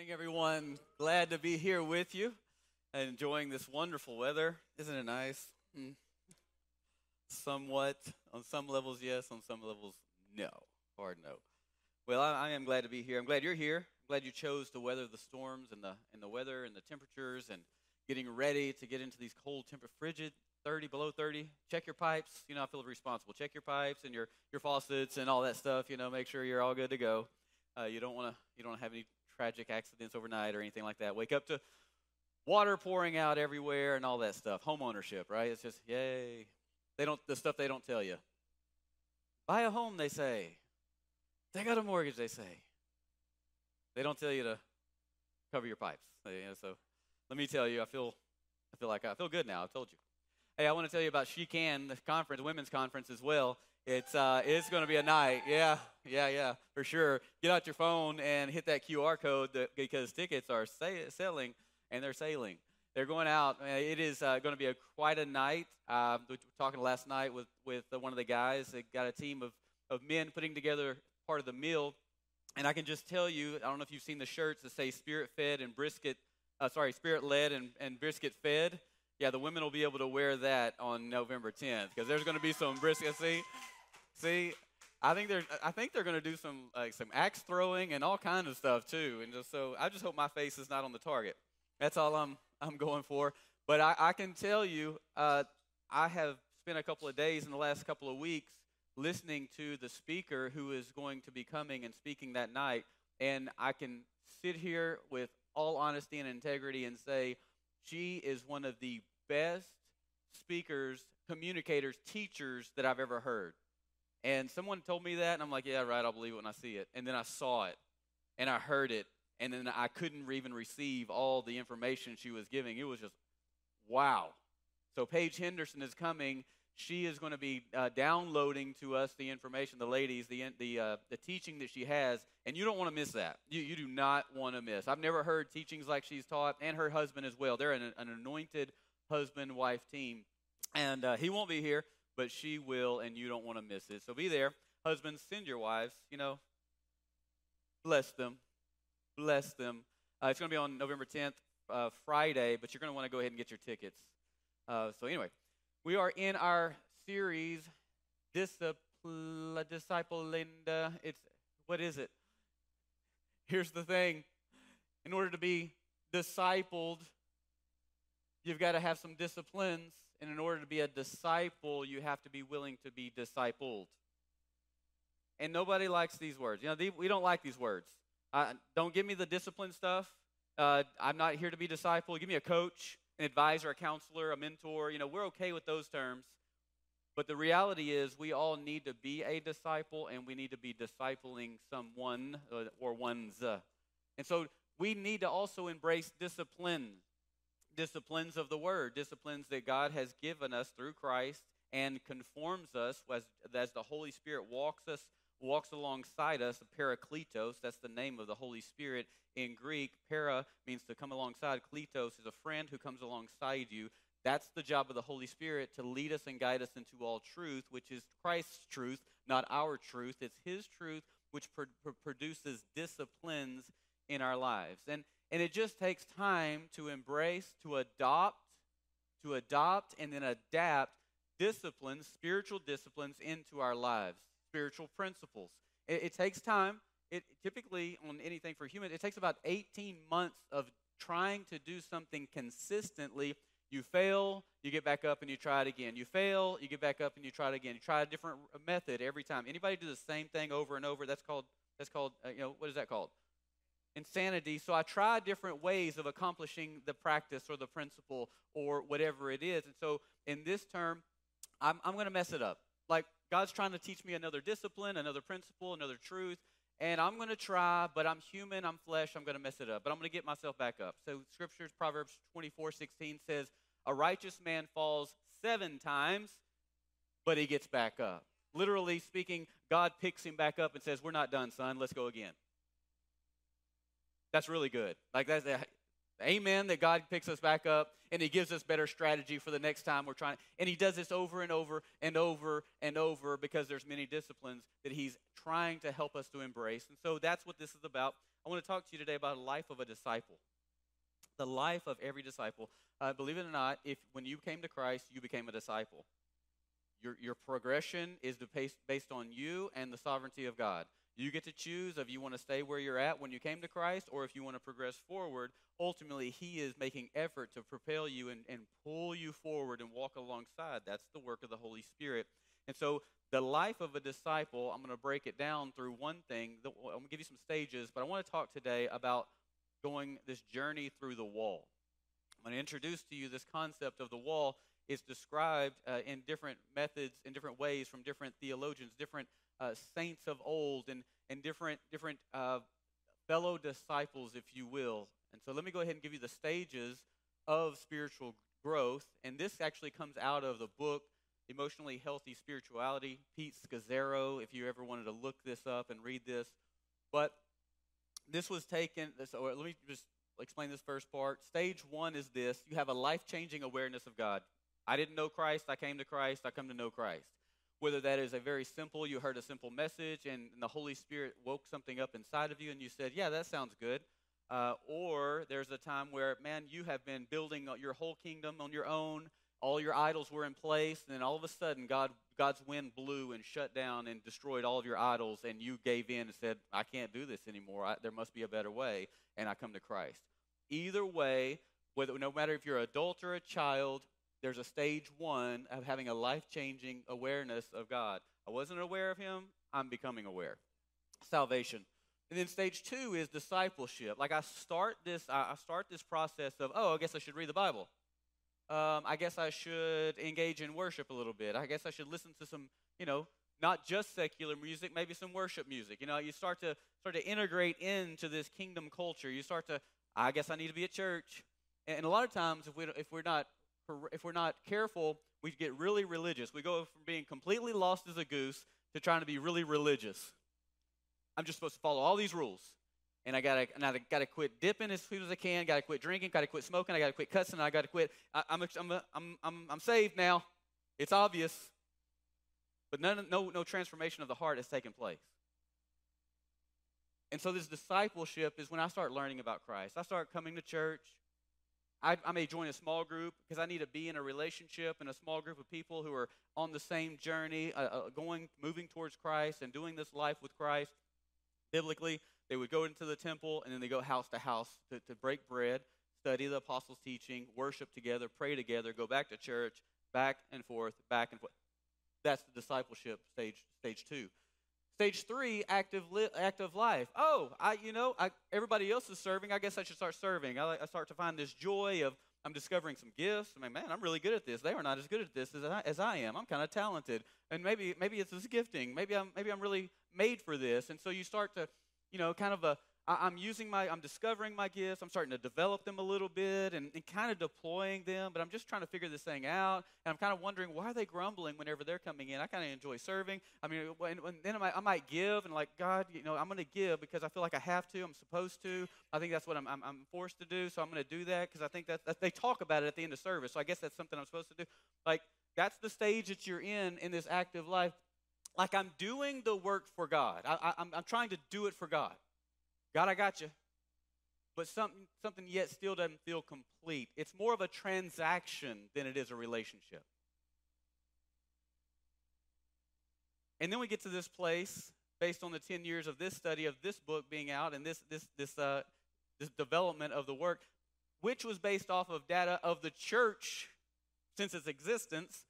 morning, everyone. Glad to be here with you and enjoying this wonderful weather. Isn't it nice? Hmm. Somewhat. On some levels, yes. On some levels, no. Hard no. Well, I, I am glad to be here. I'm glad you're here. I'm glad you chose to weather the storms and the and the weather and the temperatures and getting ready to get into these cold, temper, frigid 30 below 30 check your pipes you know i feel responsible check your pipes and your your faucets and all that stuff you know make sure you're all good to go uh, you don't want to you don't have any tragic accidents overnight or anything like that. Wake up to water pouring out everywhere and all that stuff. Home ownership, right? It's just yay. They don't the stuff they don't tell you. Buy a home, they say. They got a mortgage, they say. They don't tell you to cover your pipes. so let me tell you, I feel I feel like I feel good now. I've told you. Hey, I want to tell you about She Can, the conference, women's conference as well. It's uh, it's going to be a night. Yeah, yeah, yeah, for sure. Get out your phone and hit that QR code that, because tickets are selling and they're sailing. They're going out. It is uh, going to be a quite a night. Uh, we were talking last night with with one of the guys. They got a team of of men putting together part of the meal, and I can just tell you. I don't know if you've seen the shirts that say "Spirit Fed" and "Brisket." Uh, sorry, "Spirit Led" and, and "Brisket Fed." Yeah, the women will be able to wear that on November 10th because there's going to be some brisket. See, see, I think they're I think they're going to do some like some axe throwing and all kinds of stuff too. And just so I just hope my face is not on the target. That's all I'm I'm going for. But I, I can tell you, uh, I have spent a couple of days in the last couple of weeks listening to the speaker who is going to be coming and speaking that night, and I can sit here with all honesty and integrity and say she is one of the best speakers, communicators, teachers that I've ever heard. And someone told me that, and I'm like, yeah, right, I'll believe it when I see it. And then I saw it, and I heard it, and then I couldn't even receive all the information she was giving. It was just, wow. So Paige Henderson is coming. She is going to be uh, downloading to us the information, the ladies, the the uh, the teaching that she has, and you don't want to miss that. You you do not want to miss. I've never heard teachings like she's taught, and her husband as well. They're an, an anointed husband wife team, and uh, he won't be here, but she will, and you don't want to miss it. So be there. Husbands, send your wives. You know, bless them, bless them. Uh, it's going to be on November 10th, uh, Friday, but you're going to want to go ahead and get your tickets. Uh, so anyway, we are in our series, Disciple, Disciplined. It's what is it? Here's the thing: in order to be discipled, you've got to have some disciplines. And in order to be a disciple, you have to be willing to be discipled. And nobody likes these words. You know, we don't like these words. Uh, don't give me the discipline stuff. Uh, I'm not here to be disciple. Give me a coach, an advisor, a counselor, a mentor. You know, we're okay with those terms. But the reality is, we all need to be a disciple and we need to be discipling someone uh, or ones. And so we need to also embrace discipline disciplines of the word, disciplines that God has given us through Christ and conforms us as, as the Holy Spirit walks us walks alongside us, the parakletos, that's the name of the Holy Spirit in Greek. Para means to come alongside. Kletos is a friend who comes alongside you. That's the job of the Holy Spirit to lead us and guide us into all truth, which is Christ's truth, not our truth. It's His truth which pr- produces disciplines in our lives. And and it just takes time to embrace, to adopt, to adopt and then adapt disciplines, spiritual disciplines into our lives, spiritual principles. It, it takes time. It typically on anything for humans, it takes about 18 months of trying to do something consistently. You fail, you get back up and you try it again. You fail, you get back up and you try it again. You try a different method every time. Anybody do the same thing over and over? That's called that's called uh, you know what is that called? insanity. So I try different ways of accomplishing the practice or the principle or whatever it is. And so in this term, I'm, I'm going to mess it up. Like God's trying to teach me another discipline, another principle, another truth. And I'm going to try, but I'm human, I'm flesh, I'm going to mess it up. But I'm going to get myself back up. So scriptures, Proverbs 24, 16 says, A righteous man falls seven times, but he gets back up. Literally speaking, God picks him back up and says, We're not done, son. Let's go again. That's really good. Like that's amen that God picks us back up and he gives us better strategy for the next time we're trying. And he does this over and over and over and over because there's many disciplines that he's trying to help us to embrace. And so that's what this is about. I want to talk to you today about the life of a disciple. The life of every disciple. Uh, believe it or not, if when you came to Christ, you became a disciple. Your, your progression is based on you and the sovereignty of God. You get to choose if you want to stay where you're at when you came to Christ or if you want to progress forward. Ultimately, He is making effort to propel you and, and pull you forward and walk alongside. That's the work of the Holy Spirit. And so, the life of a disciple, I'm going to break it down through one thing. I'm going to give you some stages, but I want to talk today about going this journey through the wall. I'm going to introduce to you this concept of the wall It's described uh, in different methods, in different ways from different theologians, different uh, saints of old, and, and different, different uh, fellow disciples, if you will. And so let me go ahead and give you the stages of spiritual growth. And this actually comes out of the book Emotionally Healthy Spirituality, Pete Scazzero, if you ever wanted to look this up and read this. But this was taken, so let me just explain this first part. Stage one is this you have a life changing awareness of God. I didn't know Christ. I came to Christ. I come to know Christ. Whether that is a very simple, you heard a simple message and the Holy Spirit woke something up inside of you and you said, Yeah, that sounds good. Uh, or there's a time where, man, you have been building your whole kingdom on your own. All your idols were in place, and then all of a sudden, God, God's wind blew and shut down and destroyed all of your idols, and you gave in and said, I can't do this anymore. I, there must be a better way, and I come to Christ. Either way, whether, no matter if you're an adult or a child, there's a stage one of having a life changing awareness of God. I wasn't aware of Him, I'm becoming aware. Salvation. And then stage two is discipleship. Like I start this, I start this process of, oh, I guess I should read the Bible. Um, I guess I should engage in worship a little bit. I guess I should listen to some, you know, not just secular music, maybe some worship music. You know, you start to start to integrate into this kingdom culture. You start to, I guess I need to be at church. And a lot of times, if we if we're not if we're not careful, we get really religious. We go from being completely lost as a goose to trying to be really religious. I'm just supposed to follow all these rules. And I gotta, and I gotta quit dipping as soon as I can. Gotta quit drinking. Gotta quit smoking. I gotta quit cussing. I gotta quit. I, am I'm, I'm, I'm, I'm, I'm saved now. It's obvious, but none, no, no transformation of the heart has taken place. And so this discipleship is when I start learning about Christ. I start coming to church. I, I, may join a small group because I need to be in a relationship and a small group of people who are on the same journey, uh, uh, going, moving towards Christ and doing this life with Christ. Biblically, they would go into the temple and then they go house to house to, to break bread, study the apostles' teaching, worship together, pray together, go back to church, back and forth, back and forth. That's the discipleship stage, stage two. Stage three, active li- active life. Oh, I you know, I, everybody else is serving. I guess I should start serving. I, I start to find this joy of I'm discovering some gifts. I mean, man, I'm really good at this. They are not as good at this as I, as I am. I'm kind of talented, and maybe maybe it's this gifting. Maybe I'm maybe I'm really made for this. And so you start to, you know, kind of a I, am using my, I'm discovering my gifts. I'm starting to develop them a little bit and, and kind of deploying them, but I'm just trying to figure this thing out. And I'm kind of wondering why are they grumbling whenever they're coming in? I kind of enjoy serving. I mean, then I might, I might give and like, God, you know, I'm going to give because I feel like I have to. I'm supposed to. I think that's what I'm, I'm, I'm forced to do. So I'm going to do that because I think that, that they talk about it at the end of service. So I guess that's something I'm supposed to do. Like, that's the stage that you're in in this active life. Like I'm doing the work for God. I, I, I'm, I'm trying to do it for God. God, I got you. But something, something yet still doesn't feel complete. It's more of a transaction than it is a relationship. And then we get to this place based on the 10 years of this study of this book being out and this, this, this, uh, this development of the work, which was based off of data of the church since its existence.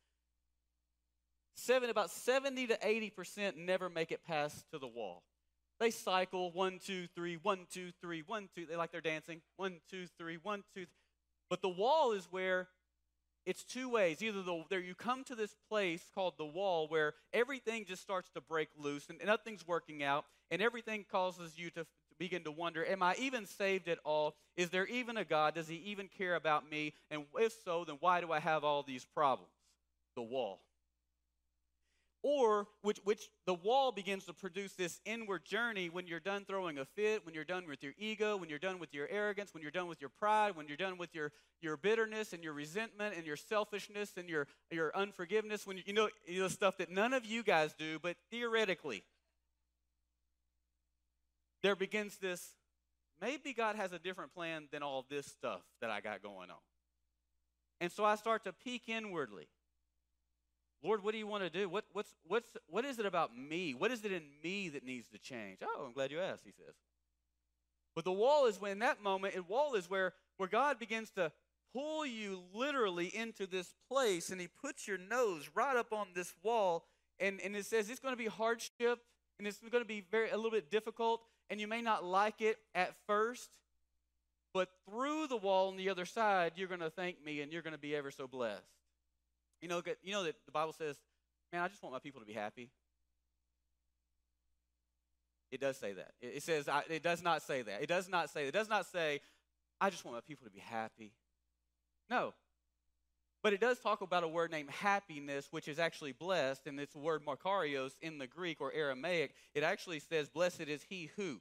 Seven, about 70 to 80% never make it past to the wall. They cycle one, two, three, one, two, three, one, two. They like their dancing. One, two, three, one, two. But the wall is where it's two ways. Either the, there you come to this place called the wall where everything just starts to break loose and, and nothing's working out, and everything causes you to begin to wonder, am I even saved at all? Is there even a God? Does he even care about me? And if so, then why do I have all these problems? The wall or which, which the wall begins to produce this inward journey when you're done throwing a fit, when you're done with your ego, when you're done with your arrogance, when you're done with your pride, when you're done with your, your bitterness and your resentment and your selfishness and your, your unforgiveness, when you, you know, you know stuff that none of you guys do, but theoretically, there begins this maybe God has a different plan than all this stuff that I got going on. And so I start to peek inwardly. Lord, what do you want to do? What, what's, what's, what is it about me? What is it in me that needs to change? Oh, I'm glad you asked, he says. But the wall is when, that moment, and wall is where, where God begins to pull you literally into this place, and he puts your nose right up on this wall, and, and it says it's going to be hardship, and it's going to be very a little bit difficult, and you may not like it at first, but through the wall on the other side, you're going to thank me, and you're going to be ever so blessed. You know, you know that the Bible says, man, I just want my people to be happy. It does say that. It says, it does not say that. It does not say, it does not say, I just want my people to be happy. No. But it does talk about a word named happiness, which is actually blessed, and it's the word makarios in the Greek or Aramaic. It actually says, blessed is he who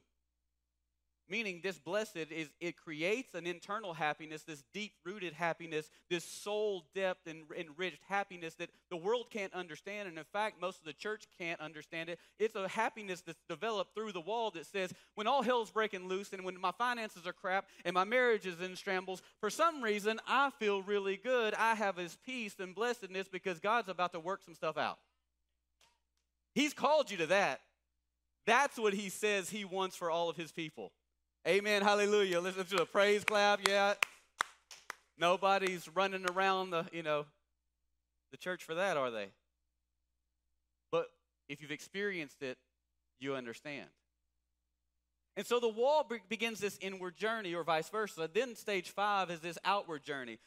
meaning this blessed is it creates an internal happiness this deep rooted happiness this soul depth and enriched happiness that the world can't understand. And in fact most of the church can't understand it. It's a happiness that's developed through the wall that says when all hell's breaking loose and when my finances are crap and my marriage is in shambles for some reason i feel really good. I have his peace and blessedness because god's about to work some stuff out. He's called you to that. That's what he says he wants for all of his people Amen. Hallelujah. Listen to a praise clap. Yeah. Nobody's running around the, you know, the church for that, are they? But if you've experienced it, you understand. And so the wall be- begins this inward journey, or vice versa. Then stage five is this outward journey.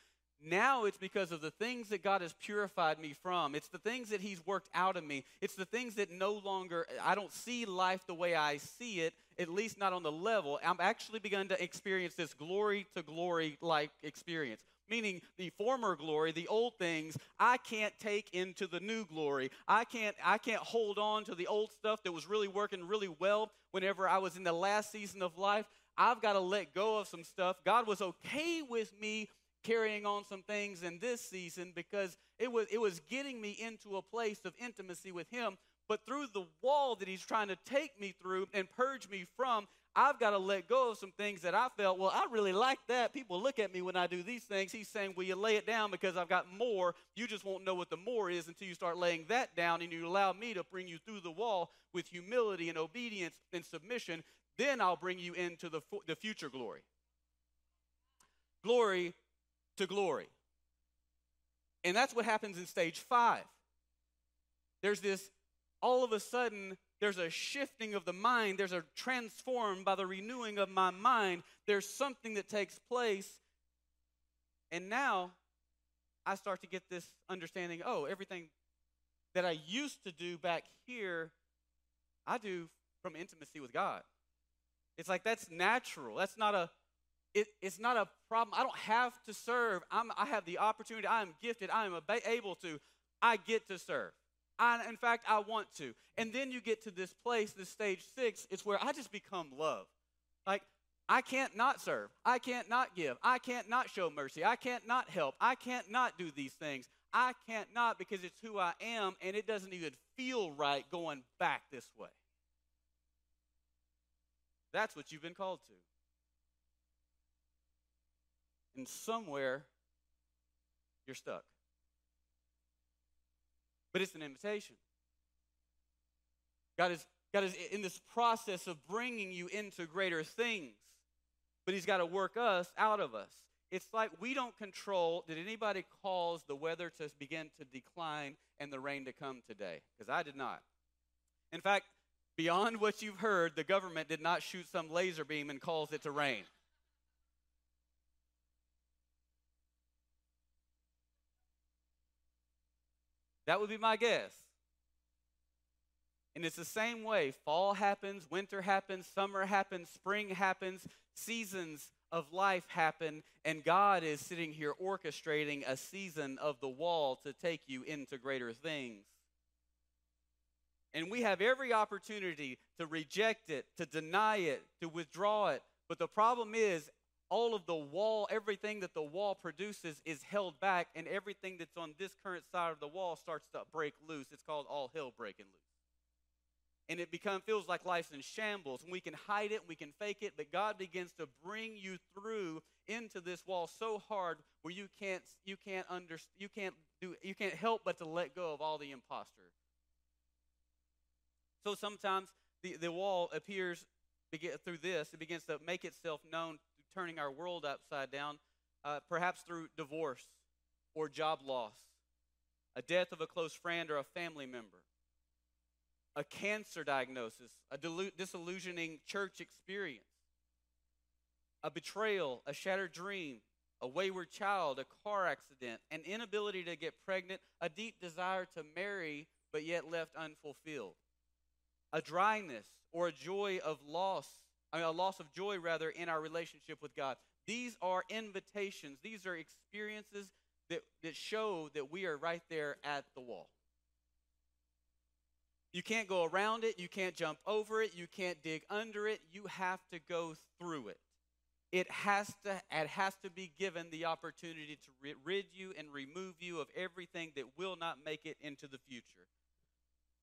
Now it's because of the things that God has purified me from. It's the things that He's worked out of me. It's the things that no longer, I don't see life the way I see it, at least not on the level. I'm actually begun to experience this glory to glory like experience. Meaning the former glory, the old things, I can't take into the new glory. I can't, I can't hold on to the old stuff that was really working really well whenever I was in the last season of life. I've got to let go of some stuff. God was okay with me carrying on some things in this season because it was it was getting me into a place of intimacy with him but through the wall that he's trying to take me through and purge me from I've got to let go of some things that I felt, well, I really like that. People look at me when I do these things. He's saying, Will you lay it down because I've got more? You just won't know what the more is until you start laying that down and you allow me to bring you through the wall with humility and obedience and submission. Then I'll bring you into the, the future glory. Glory to glory. And that's what happens in stage five. There's this, all of a sudden, there's a shifting of the mind. There's a transform by the renewing of my mind. There's something that takes place. And now I start to get this understanding oh, everything that I used to do back here, I do from intimacy with God. It's like that's natural. That's not a it, it's not a problem. I don't have to serve. I'm, I have the opportunity. I am gifted. I am able to. I get to serve. I, in fact, I want to. And then you get to this place, this stage six, it's where I just become love. Like, I can't not serve. I can't not give. I can't not show mercy. I can't not help. I can't not do these things. I can't not because it's who I am, and it doesn't even feel right going back this way. That's what you've been called to and somewhere you're stuck. But it's an invitation. God is, God is in this process of bringing you into greater things, but He's got to work us out of us. It's like we don't control. Did anybody cause the weather to begin to decline and the rain to come today? Because I did not. In fact, beyond what you've heard, the government did not shoot some laser beam and cause it to rain. That would be my guess. And it's the same way. Fall happens, winter happens, summer happens, spring happens, seasons of life happen, and God is sitting here orchestrating a season of the wall to take you into greater things. And we have every opportunity to reject it, to deny it, to withdraw it. But the problem is, all of the wall, everything that the wall produces is held back, and everything that's on this current side of the wall starts to break loose. It's called all hell breaking loose. and it become feels like life's in shambles and we can hide it we can fake it but god begins to bring you through into this wall so hard where you can't you can't under you can't do you can't help but to let go of all the imposter so sometimes the, the wall appears through this it begins to make itself known turning our world upside down uh, perhaps through divorce or job loss a death of a close friend or a family member a cancer diagnosis, a disillusioning church experience, a betrayal, a shattered dream, a wayward child, a car accident, an inability to get pregnant, a deep desire to marry but yet left unfulfilled, a dryness or a joy of loss, I mean, a loss of joy rather in our relationship with God. These are invitations, these are experiences that, that show that we are right there at the wall. You can't go around it. You can't jump over it. You can't dig under it. You have to go through it. It has to, it has to be given the opportunity to rid you and remove you of everything that will not make it into the future.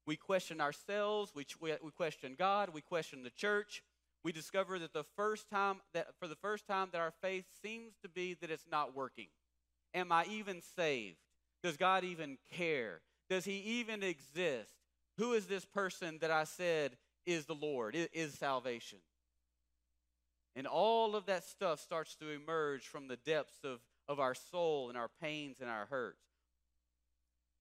We question ourselves. We, we question God. We question the church. We discover that the first time that for the first time that our faith seems to be that it's not working. Am I even saved? Does God even care? Does He even exist? Who is this person that I said is the Lord, is salvation? And all of that stuff starts to emerge from the depths of, of our soul and our pains and our hurts.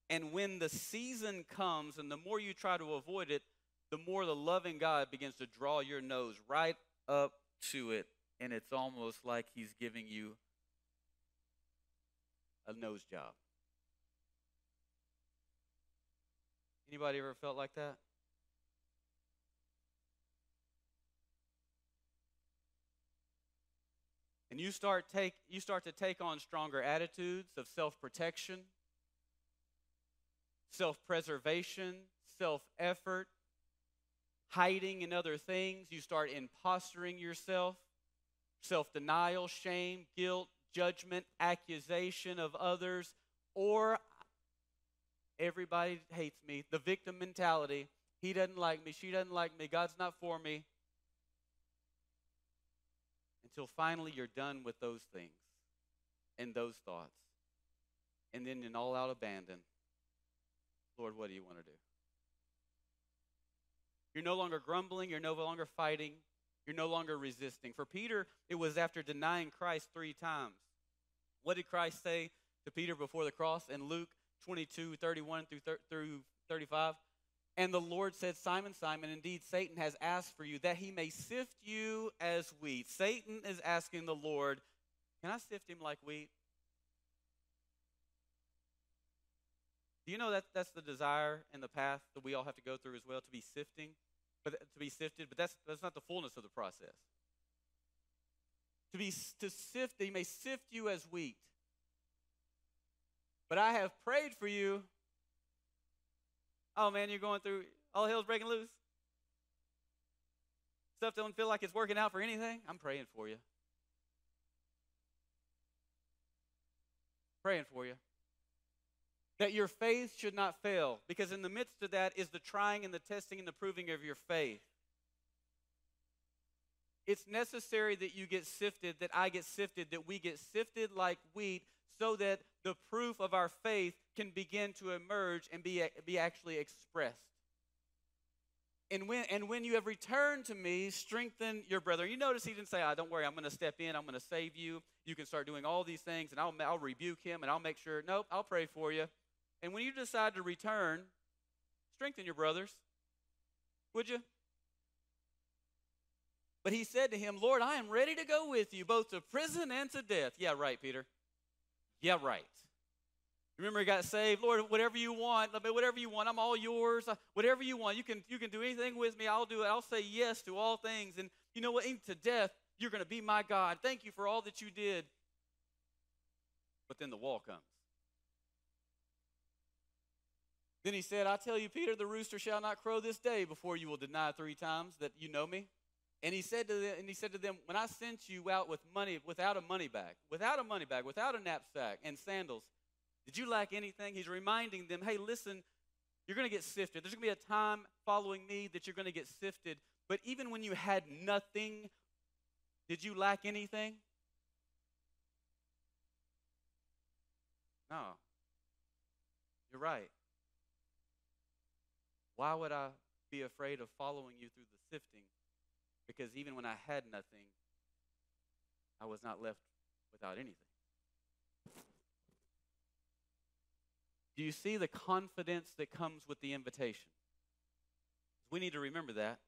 And when the season comes, and the more you try to avoid it, the more the loving God begins to draw your nose right up to it. And it's almost like He's giving you a nose job. Anybody ever felt like that? And you start take you start to take on stronger attitudes of self-protection, self-preservation, self-effort, hiding in other things. You start imposturing yourself, self-denial, shame, guilt, judgment, accusation of others, or Everybody hates me. The victim mentality. He doesn't like me. She doesn't like me. God's not for me. Until finally you're done with those things and those thoughts. And then in all out abandon, Lord, what do you want to do? You're no longer grumbling. You're no longer fighting. You're no longer resisting. For Peter, it was after denying Christ three times. What did Christ say to Peter before the cross? In Luke 22, 31 through, through 35. And the Lord said, Simon, Simon, indeed Satan has asked for you that he may sift you as wheat. Satan is asking the Lord, Can I sift him like wheat? Do you know that that's the desire and the path that we all have to go through as well to be sifting, but to be sifted, but that's that's not the fullness of the process. To be to sift, he may sift you as wheat. But I have prayed for you. Oh man, you're going through all hell's breaking loose. Stuff don't feel like it's working out for anything. I'm praying for you. Praying for you. That your faith should not fail, because in the midst of that is the trying and the testing and the proving of your faith. It's necessary that you get sifted, that I get sifted, that we get sifted like wheat so that the proof of our faith can begin to emerge and be, be actually expressed. And when, and when you have returned to me, strengthen your brother. You notice he didn't say, oh, don't worry, I'm going to step in, I'm going to save you. You can start doing all these things, and I'll, I'll rebuke him, and I'll make sure. Nope, I'll pray for you. And when you decide to return, strengthen your brothers. Would you? But he said to him, Lord, I am ready to go with you, both to prison and to death. Yeah, right, Peter. Yeah, right. Remember, he got saved. Lord, whatever you want, whatever you want, I'm all yours. Uh, whatever you want, you can you can do anything with me. I'll do it. I'll say yes to all things. And you know what? Even to death, you're going to be my God. Thank you for all that you did. But then the wall comes. Then he said, I tell you, Peter, the rooster shall not crow this day before you will deny three times that you know me. And he said to them, and he said to them, when I sent you out with money, without a money bag, without a money bag, without a knapsack and sandals, did you lack anything? He's reminding them, hey, listen, You're going to get sifted. There's going to be a time following me that you're going to get sifted. But even when you had nothing, did you lack anything? No. You're right. Why would I be afraid of following you through the sifting? Because even when I had nothing, I was not left without anything. Do you see the confidence that comes with the invitation? We need to remember that.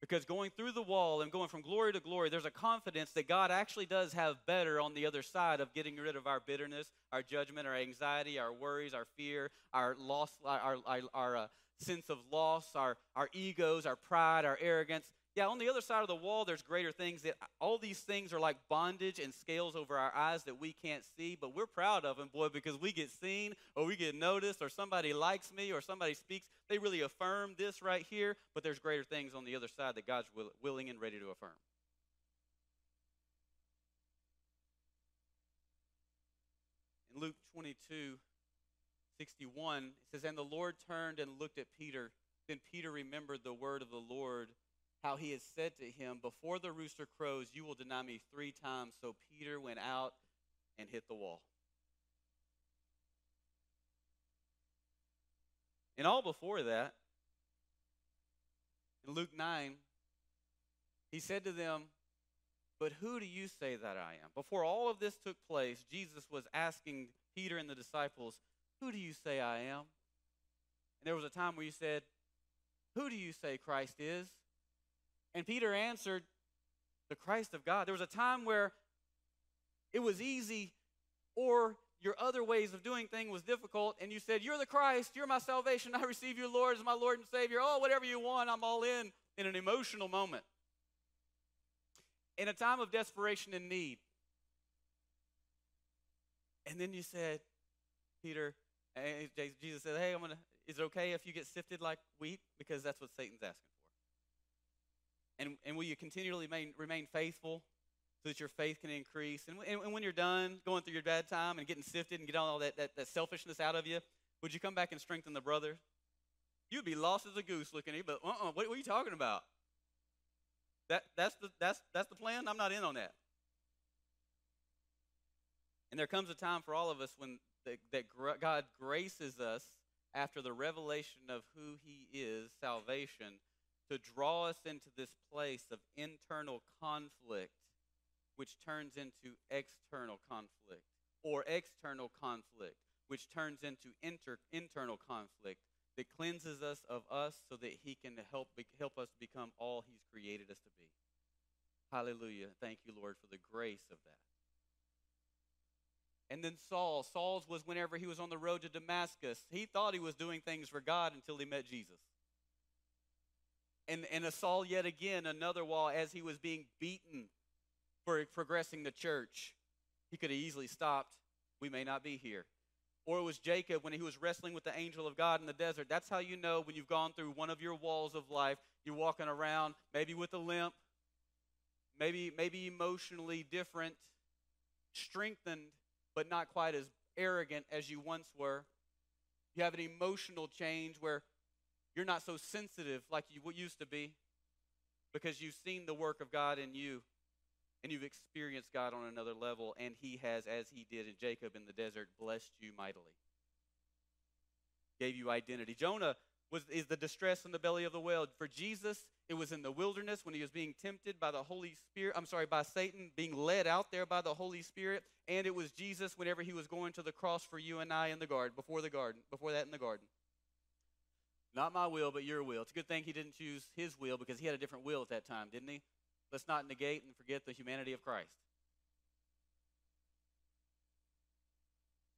Because going through the wall and going from glory to glory, there's a confidence that God actually does have better on the other side of getting rid of our bitterness, our judgment, our anxiety, our worries, our fear, our loss, our, our, our uh, sense of loss, our, our egos, our pride, our arrogance. Yeah, on the other side of the wall, there's greater things that all these things are like bondage and scales over our eyes that we can't see, but we're proud of them, boy, because we get seen or we get noticed or somebody likes me or somebody speaks. They really affirm this right here, but there's greater things on the other side that God's will, willing and ready to affirm. In Luke 22, 61, it says, And the Lord turned and looked at Peter. Then Peter remembered the word of the Lord how he had said to him, Before the rooster crows, you will deny me three times. So Peter went out and hit the wall. And all before that, in Luke 9, he said to them, But who do you say that I am? Before all of this took place, Jesus was asking Peter and the disciples, Who do you say I am? And there was a time where you said, Who do you say Christ is? And Peter answered, The Christ of God. There was a time where it was easy, or your other ways of doing things was difficult, and you said, You're the Christ, you're my salvation, I receive you, Lord, as my Lord and Savior. Oh, whatever you want, I'm all in, in an emotional moment. In a time of desperation and need. And then you said, Peter, Jesus said, Hey, I'm gonna is it okay if you get sifted like wheat? Because that's what Satan's asking. For. And, and will you continually remain, remain faithful so that your faith can increase? And, and, and, when you're done going through your bad time and getting sifted and getting all that, that, that selfishness out of you, would you come back and strengthen the brothers? You'd be lost as a goose looking at you, but uh-uh, what, what are you talking about? That, that's, the, that's, that's the plan? I'm not in on that. And there comes a time for all of us when the, that God graces us after the revelation of who He is, salvation, to draw us into this place of internal conflict, which turns into external conflict, or external conflict, which turns into inter- internal conflict that cleanses us of us so that he can help, help us become all he's created us to be. Hallelujah. Thank you, Lord, for the grace of that. And then Saul. Saul's was whenever he was on the road to Damascus. He thought he was doing things for God until he met Jesus and, and a Saul yet again another wall as he was being beaten for progressing the church. He could have easily stopped. We may not be here. Or it was Jacob when he was wrestling with the angel of God in the desert. That's how you know when you've gone through one of your walls of life. You're walking around, maybe with a limp, maybe maybe emotionally different, strengthened, but not quite as arrogant as you once were. You have an emotional change where you're not so sensitive like you used to be because you've seen the work of God in you and you've experienced God on another level, and He has, as He did in Jacob in the desert, blessed you mightily. Gave you identity. Jonah was is the distress in the belly of the whale. For Jesus, it was in the wilderness when he was being tempted by the Holy Spirit. I'm sorry, by Satan, being led out there by the Holy Spirit. And it was Jesus whenever he was going to the cross for you and I in the garden, before the garden, before that in the garden. Not my will, but your will. It's a good thing he didn't choose his will because he had a different will at that time, didn't he? Let's not negate and forget the humanity of Christ.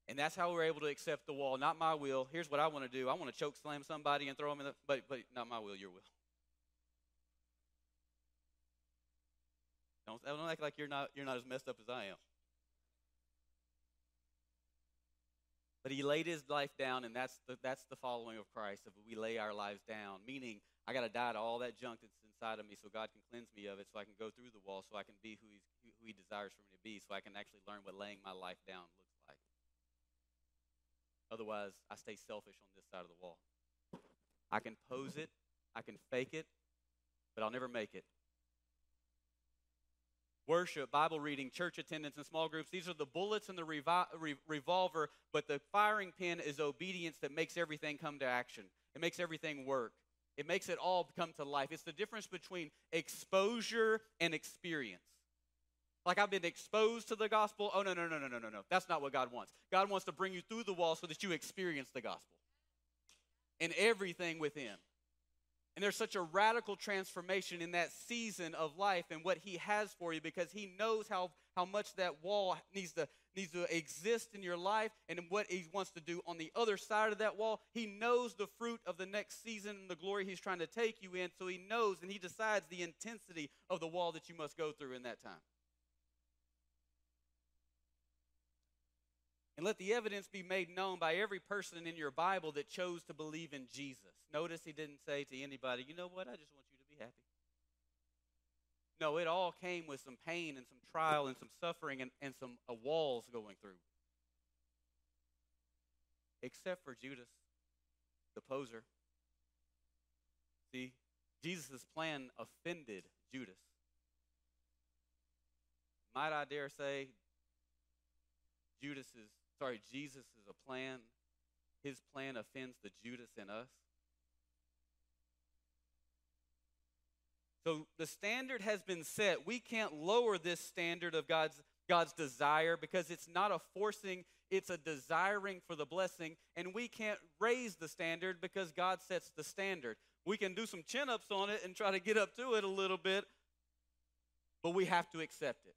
And that's how we're able to accept the wall. Not my will. Here's what I want to do. I want to choke slam somebody and throw them in the but but not my will, your will. Don't, don't act like you're not you're not as messed up as I am. But he laid his life down, and that's the, that's the following of Christ. If we lay our lives down, meaning I got to die to all that junk that's inside of me so God can cleanse me of it, so I can go through the wall, so I can be who, he's, who he desires for me to be, so I can actually learn what laying my life down looks like. Otherwise, I stay selfish on this side of the wall. I can pose it, I can fake it, but I'll never make it. Worship, Bible reading, church attendance, and small groups, these are the bullets in the revi- re- revolver, but the firing pin is obedience that makes everything come to action. It makes everything work. It makes it all come to life. It's the difference between exposure and experience. Like I've been exposed to the gospel. Oh, no, no, no, no, no, no, no. That's not what God wants. God wants to bring you through the wall so that you experience the gospel and everything within. And there's such a radical transformation in that season of life and what he has for you because he knows how, how much that wall needs to, needs to exist in your life and what he wants to do on the other side of that wall. He knows the fruit of the next season and the glory he's trying to take you in. So he knows and he decides the intensity of the wall that you must go through in that time. And let the evidence be made known by every person in your Bible that chose to believe in Jesus. Notice he didn't say to anybody, you know what, I just want you to be happy. No, it all came with some pain and some trial and some suffering and, and some uh, walls going through. Except for Judas, the poser. See, Jesus' plan offended Judas. Might I dare say, Judas's sorry, Jesus is a plan. His plan offends the Judas in us. So the standard has been set. We can't lower this standard of God's God's desire because it's not a forcing, it's a desiring for the blessing, and we can't raise the standard because God sets the standard. We can do some chin ups on it and try to get up to it a little bit, but we have to accept it.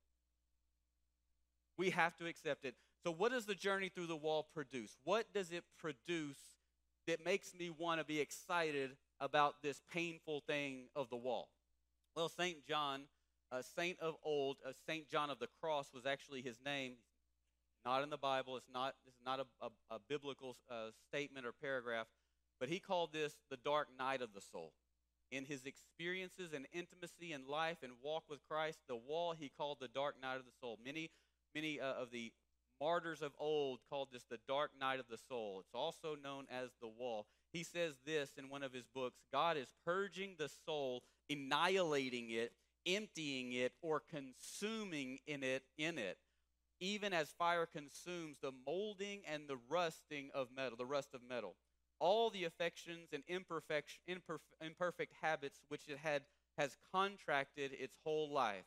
We have to accept it. So, what does the journey through the wall produce? What does it produce that makes me want to be excited about this painful thing of the wall? Well, St. John, a saint of old, a St. John of the Cross was actually his name. Not in the Bible. It's not, this is not a, a, a biblical uh, statement or paragraph, but he called this the dark night of the soul. In his experiences and intimacy in life and walk with Christ, the wall he called the dark night of the soul. Many, many uh, of the martyrs of old called this the dark night of the soul. It's also known as the wall. He says this in one of his books God is purging the soul, annihilating it, emptying it, or consuming in it in it. Even as fire consumes the molding and the rusting of metal, the rust of metal. All the affections and imperfect, imperfect habits which it had has contracted its whole life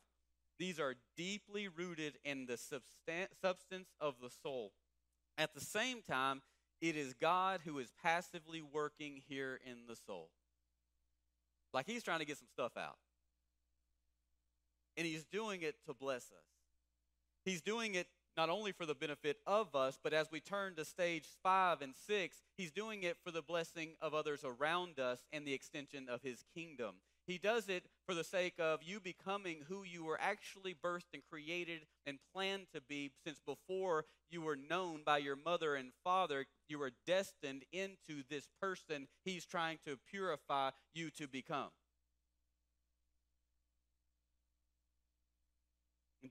these are deeply rooted in the substance of the soul. At the same time, it is God who is passively working here in the soul. Like he's trying to get some stuff out. And he's doing it to bless us. He's doing it not only for the benefit of us, but as we turn to stage five and six, he's doing it for the blessing of others around us and the extension of his kingdom. He does it for the sake of you becoming who you were actually birthed and created and planned to be since before you were known by your mother and father. You were destined into this person he's trying to purify you to become.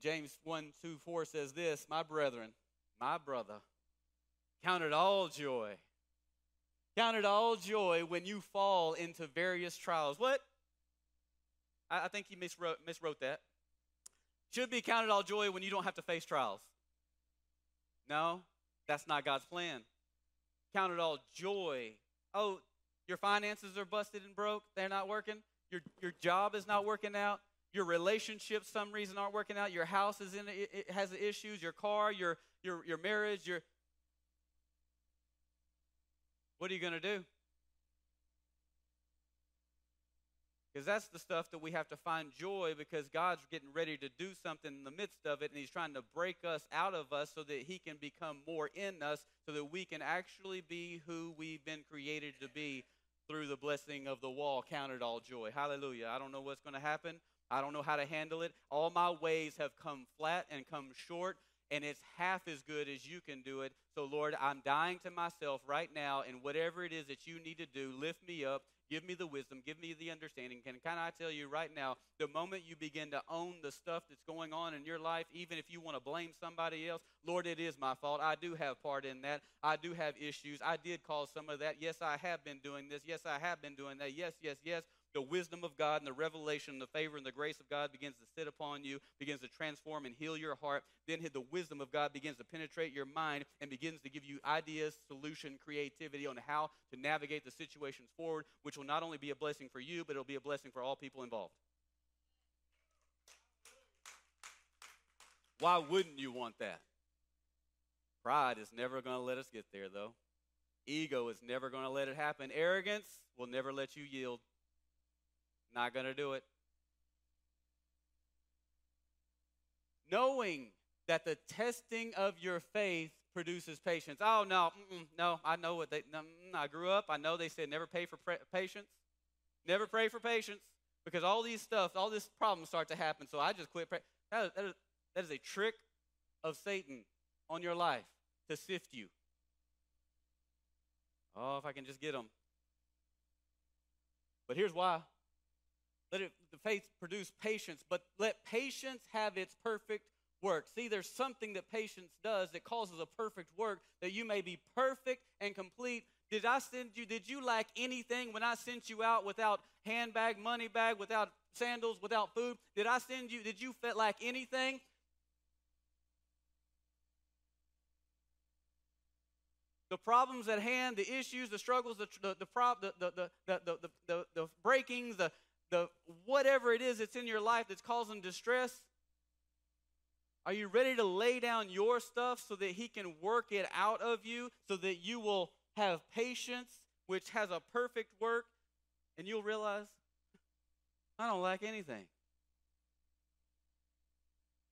James 1 2 4 says this My brethren, my brother, count it all joy. Count it all joy when you fall into various trials. What? I, I think he miswrote, miswrote that. Should be counted all joy when you don't have to face trials. No, that's not God's plan. Count it all joy. Oh, your finances are busted and broke. They're not working. Your, your job is not working out. Your relationships, some reason, aren't working out. Your house is in it has issues. Your car, your your your marriage. Your what are you going to do? Because that's the stuff that we have to find joy because God's getting ready to do something in the midst of it, and He's trying to break us out of us so that He can become more in us, so that we can actually be who we've been created to be through the blessing of the wall. Count it all joy. Hallelujah. I don't know what's going to happen. I don't know how to handle it. All my ways have come flat and come short, and it's half as good as you can do it. So, Lord, I'm dying to myself right now, and whatever it is that you need to do, lift me up, give me the wisdom, give me the understanding. Can, can I tell you right now, the moment you begin to own the stuff that's going on in your life, even if you want to blame somebody else, Lord, it is my fault. I do have part in that. I do have issues. I did cause some of that. Yes, I have been doing this. Yes, I have been doing that. Yes, yes, yes the wisdom of God and the revelation, the favor and the grace of God begins to sit upon you, begins to transform and heal your heart. Then the wisdom of God begins to penetrate your mind and begins to give you ideas, solution, creativity on how to navigate the situations forward, which will not only be a blessing for you, but it'll be a blessing for all people involved. Why wouldn't you want that? Pride is never going to let us get there, though. Ego is never going to let it happen. Arrogance will never let you yield. Not going to do it. Knowing that the testing of your faith produces patience. Oh no, no, I know what they. No, I grew up. I know they said never pay for patience, never pray for patience, because all these stuff, all this problems start to happen. So I just quit. Pray. That that, that is a trick of Satan on your life to sift you. Oh, if I can just get them. But here's why let it, the faith produce patience, but let patience have its perfect work. See, there's something that patience does that causes a perfect work that you may be perfect and complete. Did I send you, did you lack anything when I sent you out without handbag, money bag, without sandals, without food? Did I send you, did you lack anything? the problems at hand, the issues, the struggles, the the the the the the, the, the, the, the breakings, the the whatever it is that's in your life that's causing distress? Are you ready to lay down your stuff so that he can work it out of you so that you will have patience which has a perfect work and you'll realize I don't lack anything.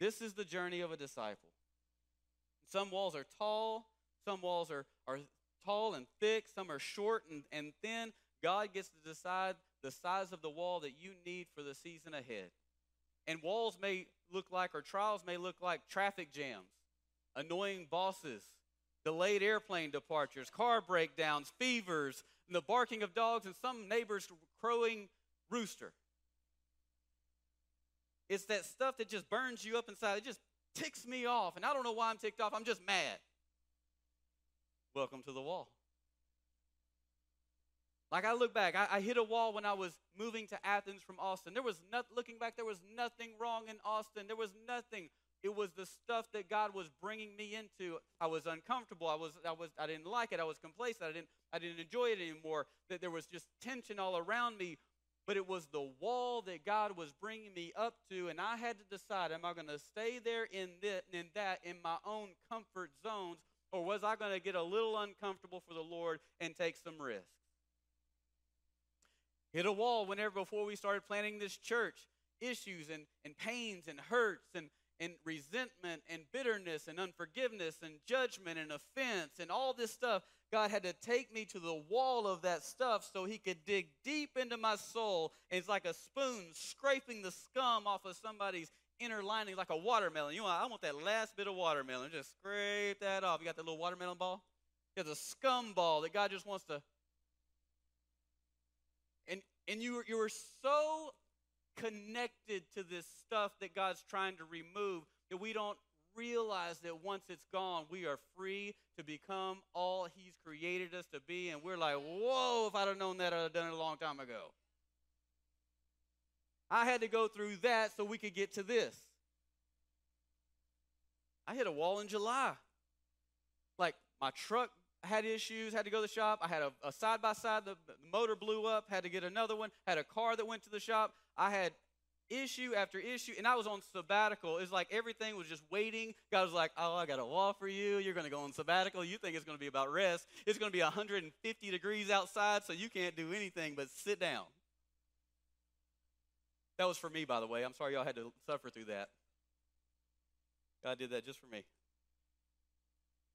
This is the journey of a disciple. Some walls are tall, some walls are, are tall and thick, some are short and, and thin. God gets to decide the size of the wall that you need for the season ahead. And walls may look like, or trials may look like traffic jams, annoying bosses, delayed airplane departures, car breakdowns, fevers, and the barking of dogs, and some neighbors crowing rooster. It's that stuff that just burns you up inside. It just ticks me off. And I don't know why I'm ticked off. I'm just mad. Welcome to the wall. Like I look back, I, I, hit a wall when I was moving to Athens from Austin. There was not, looking back, there was nothing wrong in Austin. There was nothing. It was the stuff that God was bringing me into. I was uncomfortable. I was, I was, I didn't like it. I was complacent. I didn't, I didn't enjoy it anymore. That there was just tension all around me. But it was the wall that God was bringing me up to, and I had to decide: Am I going to stay there in this, in that, in my own comfort zones, or was I going to get a little uncomfortable for the Lord and take some risks? Hit a wall whenever before we started planning this church. Issues and, and pains and hurts and, and resentment and bitterness and unforgiveness and judgment and offense and all this stuff. God had to take me to the wall of that stuff so he could dig deep into my soul. And it's like a spoon scraping the scum off of somebody's inner lining like a watermelon. You want, I want that last bit of watermelon. Just scrape that off. You got that little watermelon ball? You got the scum ball that God just wants to and you, you are so connected to this stuff that God's trying to remove that we don't realize that once it's gone, we are free to become all He's created us to be. And we're like, whoa, if I'd have known that, I'd have done it a long time ago. I had to go through that so we could get to this. I hit a wall in July. Like, my truck had issues, had to go to the shop. I had a side by side, the motor blew up, had to get another one. Had a car that went to the shop. I had issue after issue, and I was on sabbatical. It's like everything was just waiting. God was like, "Oh, I got a wall for you. You're going to go on sabbatical. You think it's going to be about rest? It's going to be 150 degrees outside, so you can't do anything but sit down." That was for me, by the way. I'm sorry y'all had to suffer through that. God did that just for me.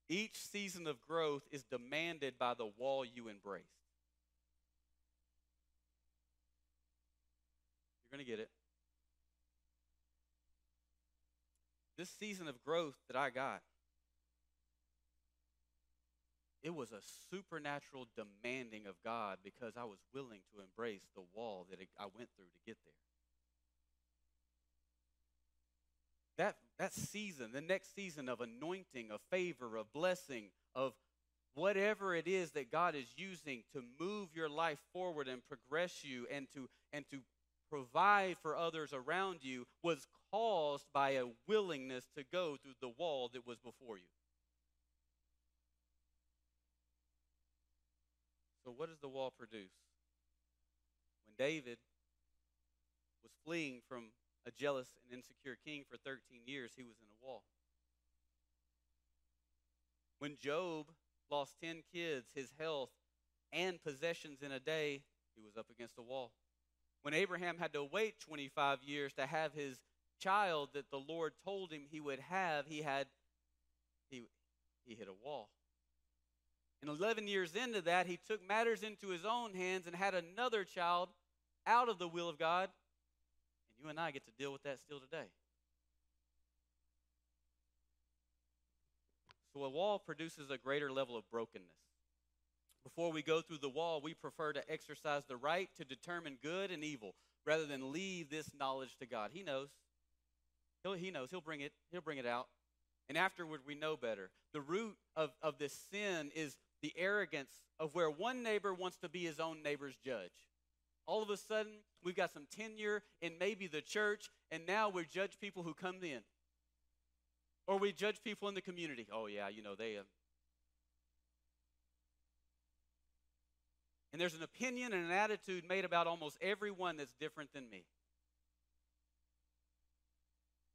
Each season of growth is demanded by the wall you embrace. You're going to get it. this season of growth that I got, it was a supernatural demanding of God because I was willing to embrace the wall that I went through to get there. That, that season, the next season of anointing, of favor, of blessing, of whatever it is that God is using to move your life forward and progress you and to, and to provide for others around you was caused by a willingness to go through the wall that was before you. So, what does the wall produce? When David was fleeing from a jealous and insecure king for 13 years, he was in a wall. When Job lost 10 kids, his health, and possessions in a day, he was up against a wall. When Abraham had to wait 25 years to have his child that the Lord told him he would have, he had he he hit a wall. And 11 years into that, he took matters into his own hands and had another child out of the will of God. You and I get to deal with that still today. So a wall produces a greater level of brokenness. Before we go through the wall, we prefer to exercise the right to determine good and evil rather than leave this knowledge to God. He knows. He'll, he knows. He'll bring it. He'll bring it out. And afterward, we know better. The root of, of this sin is the arrogance of where one neighbor wants to be his own neighbor's judge. All of a sudden, we've got some tenure in maybe the church, and now we judge people who come in. Or we judge people in the community. Oh, yeah, you know, they. Uh... And there's an opinion and an attitude made about almost everyone that's different than me.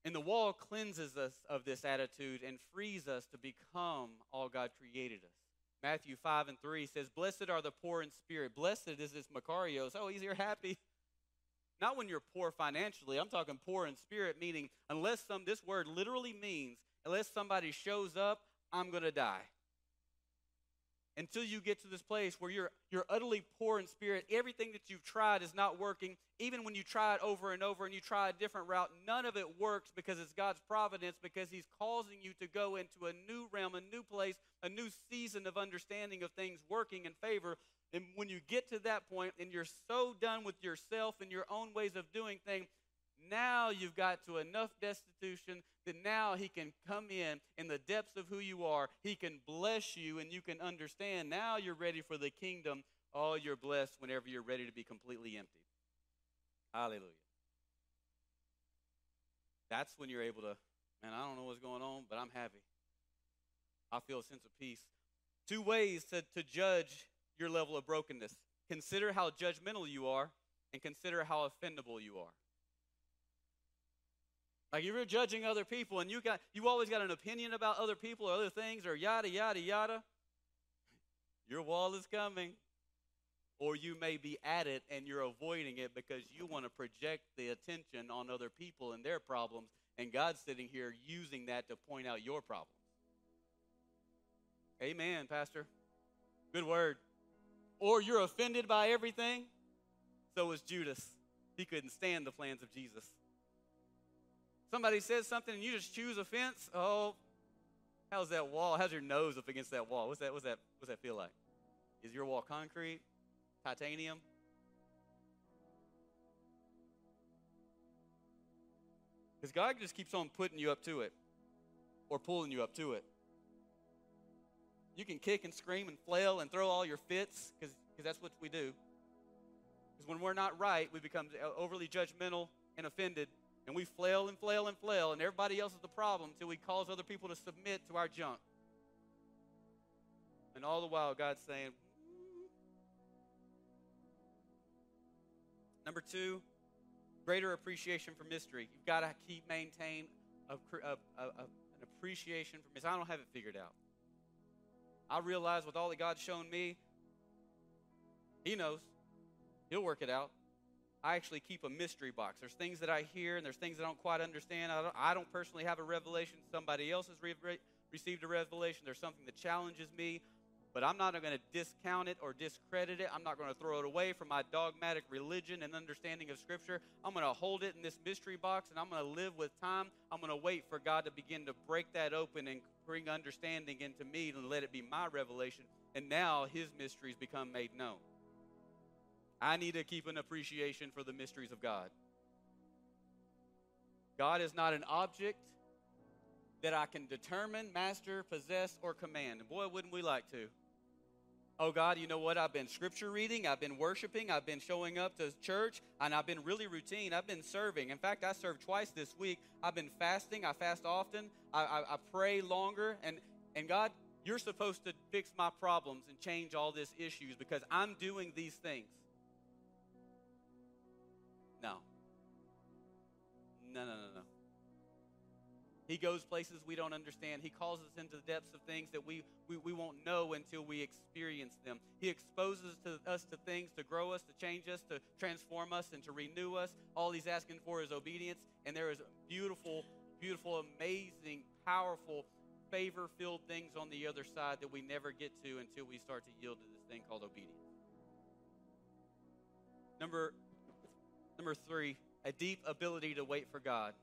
And the wall cleanses us of this attitude and frees us to become all God created us. Matthew 5 and 3 says, Blessed are the poor in spirit. Blessed is this Makarios. Oh, he's here happy. Not when you're poor financially. I'm talking poor in spirit, meaning unless some, this word literally means, unless somebody shows up, I'm going to die until you get to this place where you're, you're utterly poor in spirit. Everything that you've tried is not working. Even when you try it over and over and you try a different route, none of it works because it's God's providence, because He's causing you to go into a new realm, a new place, a new season of understanding of things working in favor. And when you get to that point and you're so done with yourself and your own ways of doing things, now you've got to enough destitution that now he can come in in the depths of who you are. He can bless you and you can understand. Now you're ready for the kingdom. Oh, you're blessed whenever you're ready to be completely empty. Hallelujah. That's when you're able to, man, I don't know what's going on, but I'm happy. I feel a sense of peace. Two ways to, to judge your level of brokenness consider how judgmental you are, and consider how offendable you are. Like if you're judging other people and you got you always got an opinion about other people or other things or yada yada yada, your wall is coming. Or you may be at it and you're avoiding it because you want to project the attention on other people and their problems, and God's sitting here using that to point out your problems. Amen, Pastor. Good word. Or you're offended by everything. So was Judas. He couldn't stand the plans of Jesus. Somebody says something and you just choose offense. Oh, how's that wall? How's your nose up against that wall? What's that? What's that? What's that feel like? Is your wall concrete, titanium? Because God just keeps on putting you up to it or pulling you up to it. You can kick and scream and flail and throw all your fits because that's what we do. Because when we're not right, we become overly judgmental and offended and we flail and flail and flail, and everybody else is the problem until we cause other people to submit to our junk. And all the while, God's saying. Number two, greater appreciation for mystery. You've got to keep maintain a, a, a, an appreciation for mystery. I don't have it figured out. I realize with all that God's shown me, He knows. He'll work it out. I actually keep a mystery box. There's things that I hear and there's things I don't quite understand. I don't, I don't personally have a revelation. Somebody else has re- received a revelation. There's something that challenges me. but I'm not going to discount it or discredit it. I'm not going to throw it away from my dogmatic religion and understanding of Scripture. I'm going to hold it in this mystery box and I'm going to live with time. I'm going to wait for God to begin to break that open and bring understanding into me and let it be my revelation. And now His mysteries become made known. I need to keep an appreciation for the mysteries of God. God is not an object that I can determine, master, possess, or command. And boy, wouldn't we like to. Oh God, you know what? I've been scripture reading, I've been worshiping, I've been showing up to church, and I've been really routine. I've been serving. In fact, I served twice this week. I've been fasting. I fast often. I, I, I pray longer. And and God, you're supposed to fix my problems and change all these issues because I'm doing these things. No, no, no, no. He goes places we don't understand. He calls us into the depths of things that we, we, we won't know until we experience them. He exposes to us to things to grow us, to change us, to transform us, and to renew us. All he's asking for is obedience. And there is beautiful, beautiful, amazing, powerful, favor filled things on the other side that we never get to until we start to yield to this thing called obedience. Number, number three, a deep ability to wait for God.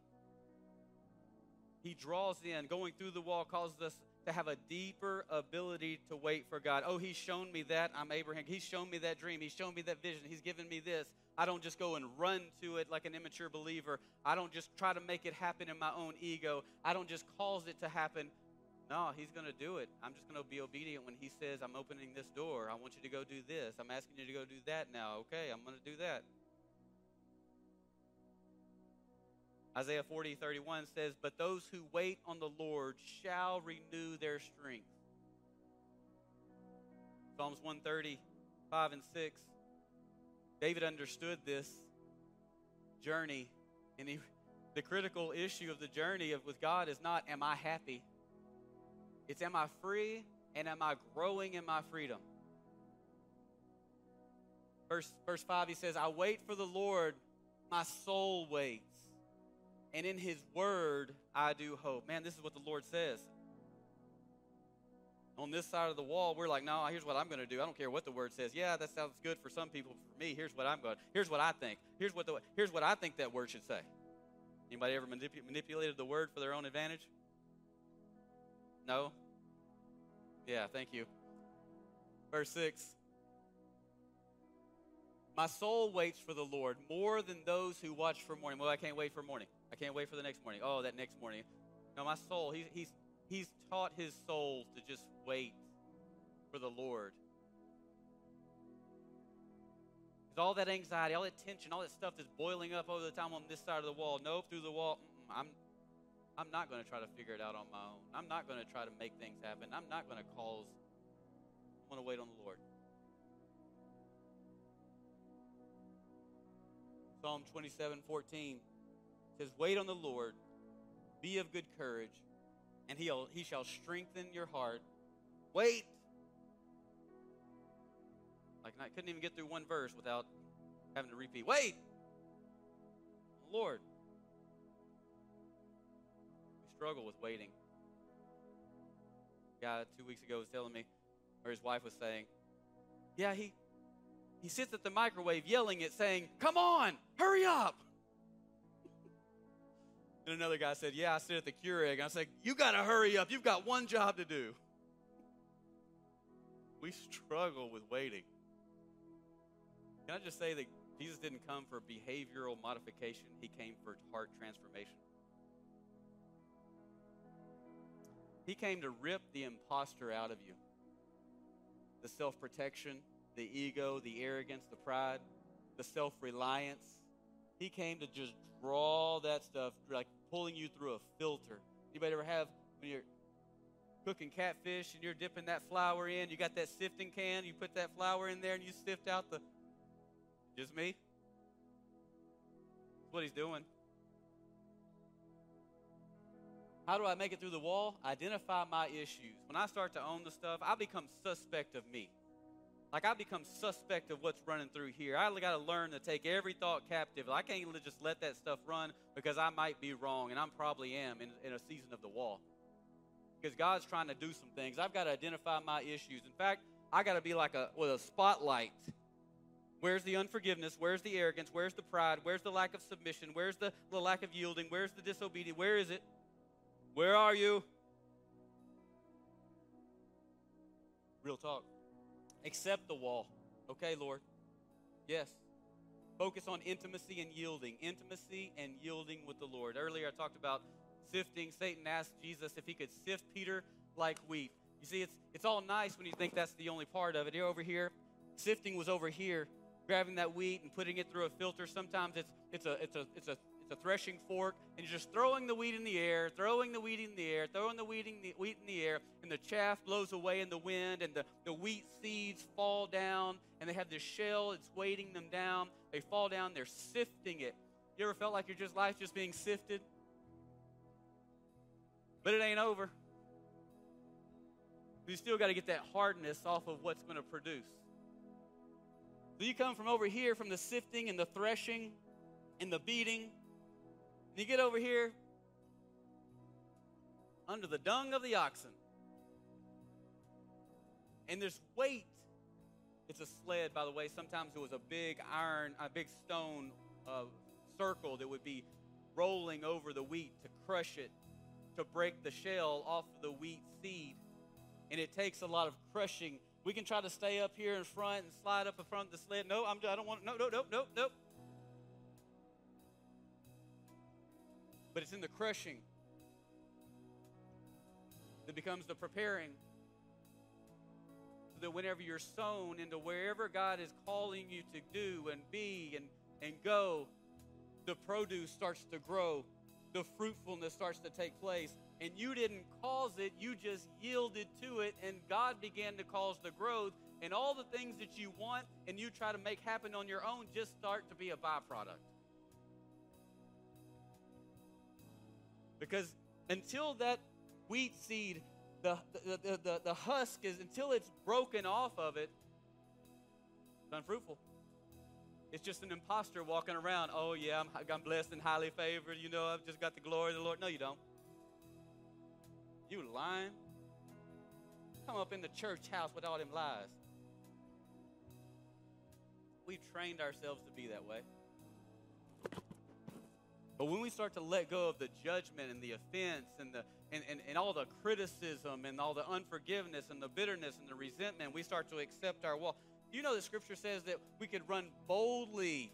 He draws in. Going through the wall causes us to have a deeper ability to wait for God. Oh, He's shown me that. I'm Abraham. He's shown me that dream. He's shown me that vision. He's given me this. I don't just go and run to it like an immature believer. I don't just try to make it happen in my own ego. I don't just cause it to happen. No, He's going to do it. I'm just going to be obedient when He says, I'm opening this door. I want you to go do this. I'm asking you to go do that now. Okay, I'm going to do that. Isaiah 40, 31 says, But those who wait on the Lord shall renew their strength. Psalms 130, 5 and 6. David understood this journey, and he, the critical issue of the journey of, with God is not, Am I happy? It's, Am I free and am I growing in my freedom? Verse, verse 5, he says, I wait for the Lord, my soul waits and in his word I do hope. Man, this is what the Lord says. On this side of the wall, we're like, no, here's what I'm going to do. I don't care what the word says. Yeah, that sounds good for some people. For me, here's what I'm going. Here's what I think. Here's what the here's what I think that word should say. Anybody ever manip- manipulated the word for their own advantage? No. Yeah, thank you. Verse six. My soul waits for the Lord more than those who watch for morning. Well, I can't wait for morning. I can't wait for the next morning. Oh, that next morning. No, my soul, he, he's, he's taught his soul to just wait for the Lord. Because all that anxiety, all that tension, all that stuff that's boiling up over the time on this side of the wall, no, through the wall, I'm, I'm not going to try to figure it out on my own. I'm not going to try to make things happen. I'm not going to cause. I'm going to wait on the Lord. Psalm 27 14 says, Wait on the Lord, be of good courage, and he'll, he shall strengthen your heart. Wait. Like, I couldn't even get through one verse without having to repeat. Wait. Lord. We struggle with waiting. A guy two weeks ago was telling me, or his wife was saying, Yeah, he he sits at the microwave yelling it, saying, Come on, hurry up. And another guy said, Yeah, I sit at the Keurig. I said, You got to hurry up. You've got one job to do. We struggle with waiting. Can I just say that Jesus didn't come for behavioral modification, He came for heart transformation. He came to rip the imposter out of you the self protection, the ego, the arrogance, the pride, the self reliance. He came to just draw that stuff, like pulling you through a filter. Anybody ever have when you're cooking catfish and you're dipping that flour in, you got that sifting can, you put that flour in there and you sift out the. Just me? That's what he's doing. How do I make it through the wall? Identify my issues. When I start to own the stuff, I become suspect of me. Like I become suspect of what's running through here. I got to learn to take every thought captive. I can't just let that stuff run because I might be wrong, and I probably am in, in a season of the wall. because God's trying to do some things. I've got to identify my issues. In fact, I got to be like a with a spotlight. Where's the unforgiveness? Where's the arrogance? Where's the pride? Where's the lack of submission? Where's the, the lack of yielding? Where's the disobedience? Where is it? Where are you? Real talk. Accept the wall. Okay, Lord. Yes. Focus on intimacy and yielding. Intimacy and yielding with the Lord. Earlier I talked about sifting. Satan asked Jesus if he could sift Peter like wheat. You see, it's, it's all nice when you think that's the only part of it. Here over here, sifting was over here, grabbing that wheat and putting it through a filter. Sometimes it's, it's, a, it's, a, it's, a, it's a threshing fork, and you're just throwing the wheat in the air, throwing the wheat in the air, throwing the wheat in the, wheat in the air, and the chaff blows away in the wind, and the, the wheat seeds fall down, and they have this shell, it's weighting them down. They fall down, they're sifting it. You ever felt like your just life just being sifted? But it ain't over. You still got to get that hardness off of what's going to produce. So you come from over here from the sifting and the threshing and the beating, and you get over here under the dung of the oxen. And there's weight. It's a sled, by the way. Sometimes it was a big iron, a big stone uh, circle that would be rolling over the wheat to crush it, to break the shell off of the wheat seed. And it takes a lot of crushing. We can try to stay up here in front and slide up in front of the sled. No, I'm, I don't want. No, no, no, no, no. But it's in the crushing that becomes the preparing. So that whenever you're sown into wherever God is calling you to do and be and, and go, the produce starts to grow, the fruitfulness starts to take place. And you didn't cause it, you just yielded to it, and God began to cause the growth. And all the things that you want and you try to make happen on your own just start to be a byproduct. Because until that wheat seed, the, the, the, the, the husk is, until it's broken off of it, it's unfruitful. It's just an impostor walking around. Oh, yeah, I'm, I'm blessed and highly favored. You know, I've just got the glory of the Lord. No, you don't. You lying. Come up in the church house with all them lies. We've trained ourselves to be that way. But when we start to let go of the judgment and the offense and, the, and, and, and all the criticism and all the unforgiveness and the bitterness and the resentment, we start to accept our wall. You know, the scripture says that we could run boldly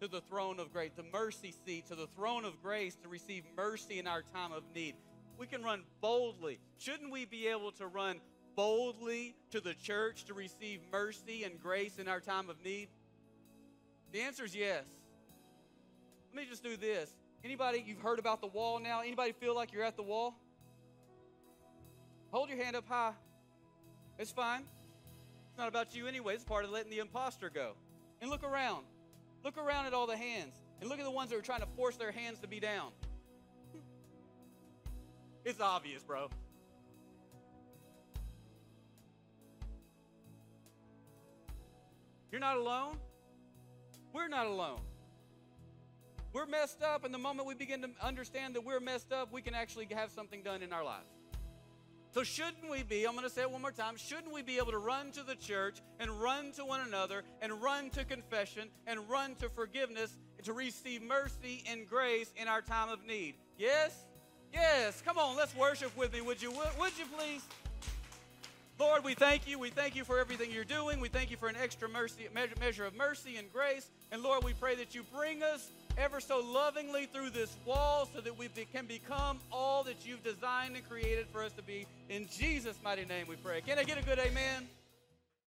to the throne of grace, the mercy seat, to the throne of grace to receive mercy in our time of need. We can run boldly. Shouldn't we be able to run boldly to the church to receive mercy and grace in our time of need? The answer is yes. Let me just do this. Anybody, you've heard about the wall now? Anybody feel like you're at the wall? Hold your hand up high. It's fine. It's not about you anyway. It's part of letting the imposter go. And look around. Look around at all the hands. And look at the ones that are trying to force their hands to be down. It's obvious, bro. You're not alone. We're not alone. We're messed up, and the moment we begin to understand that we're messed up, we can actually have something done in our lives. So, shouldn't we be, I'm going to say it one more time, shouldn't we be able to run to the church and run to one another and run to confession and run to forgiveness to receive mercy and grace in our time of need? Yes? Yes. Come on, let's worship with me, would you? Would you please? Lord, we thank you. We thank you for everything you're doing. We thank you for an extra mercy, measure of mercy and grace. And Lord, we pray that you bring us ever so lovingly through this wall so that we can become all that you've designed and created for us to be. In Jesus' mighty name we pray. Can I get a good amen?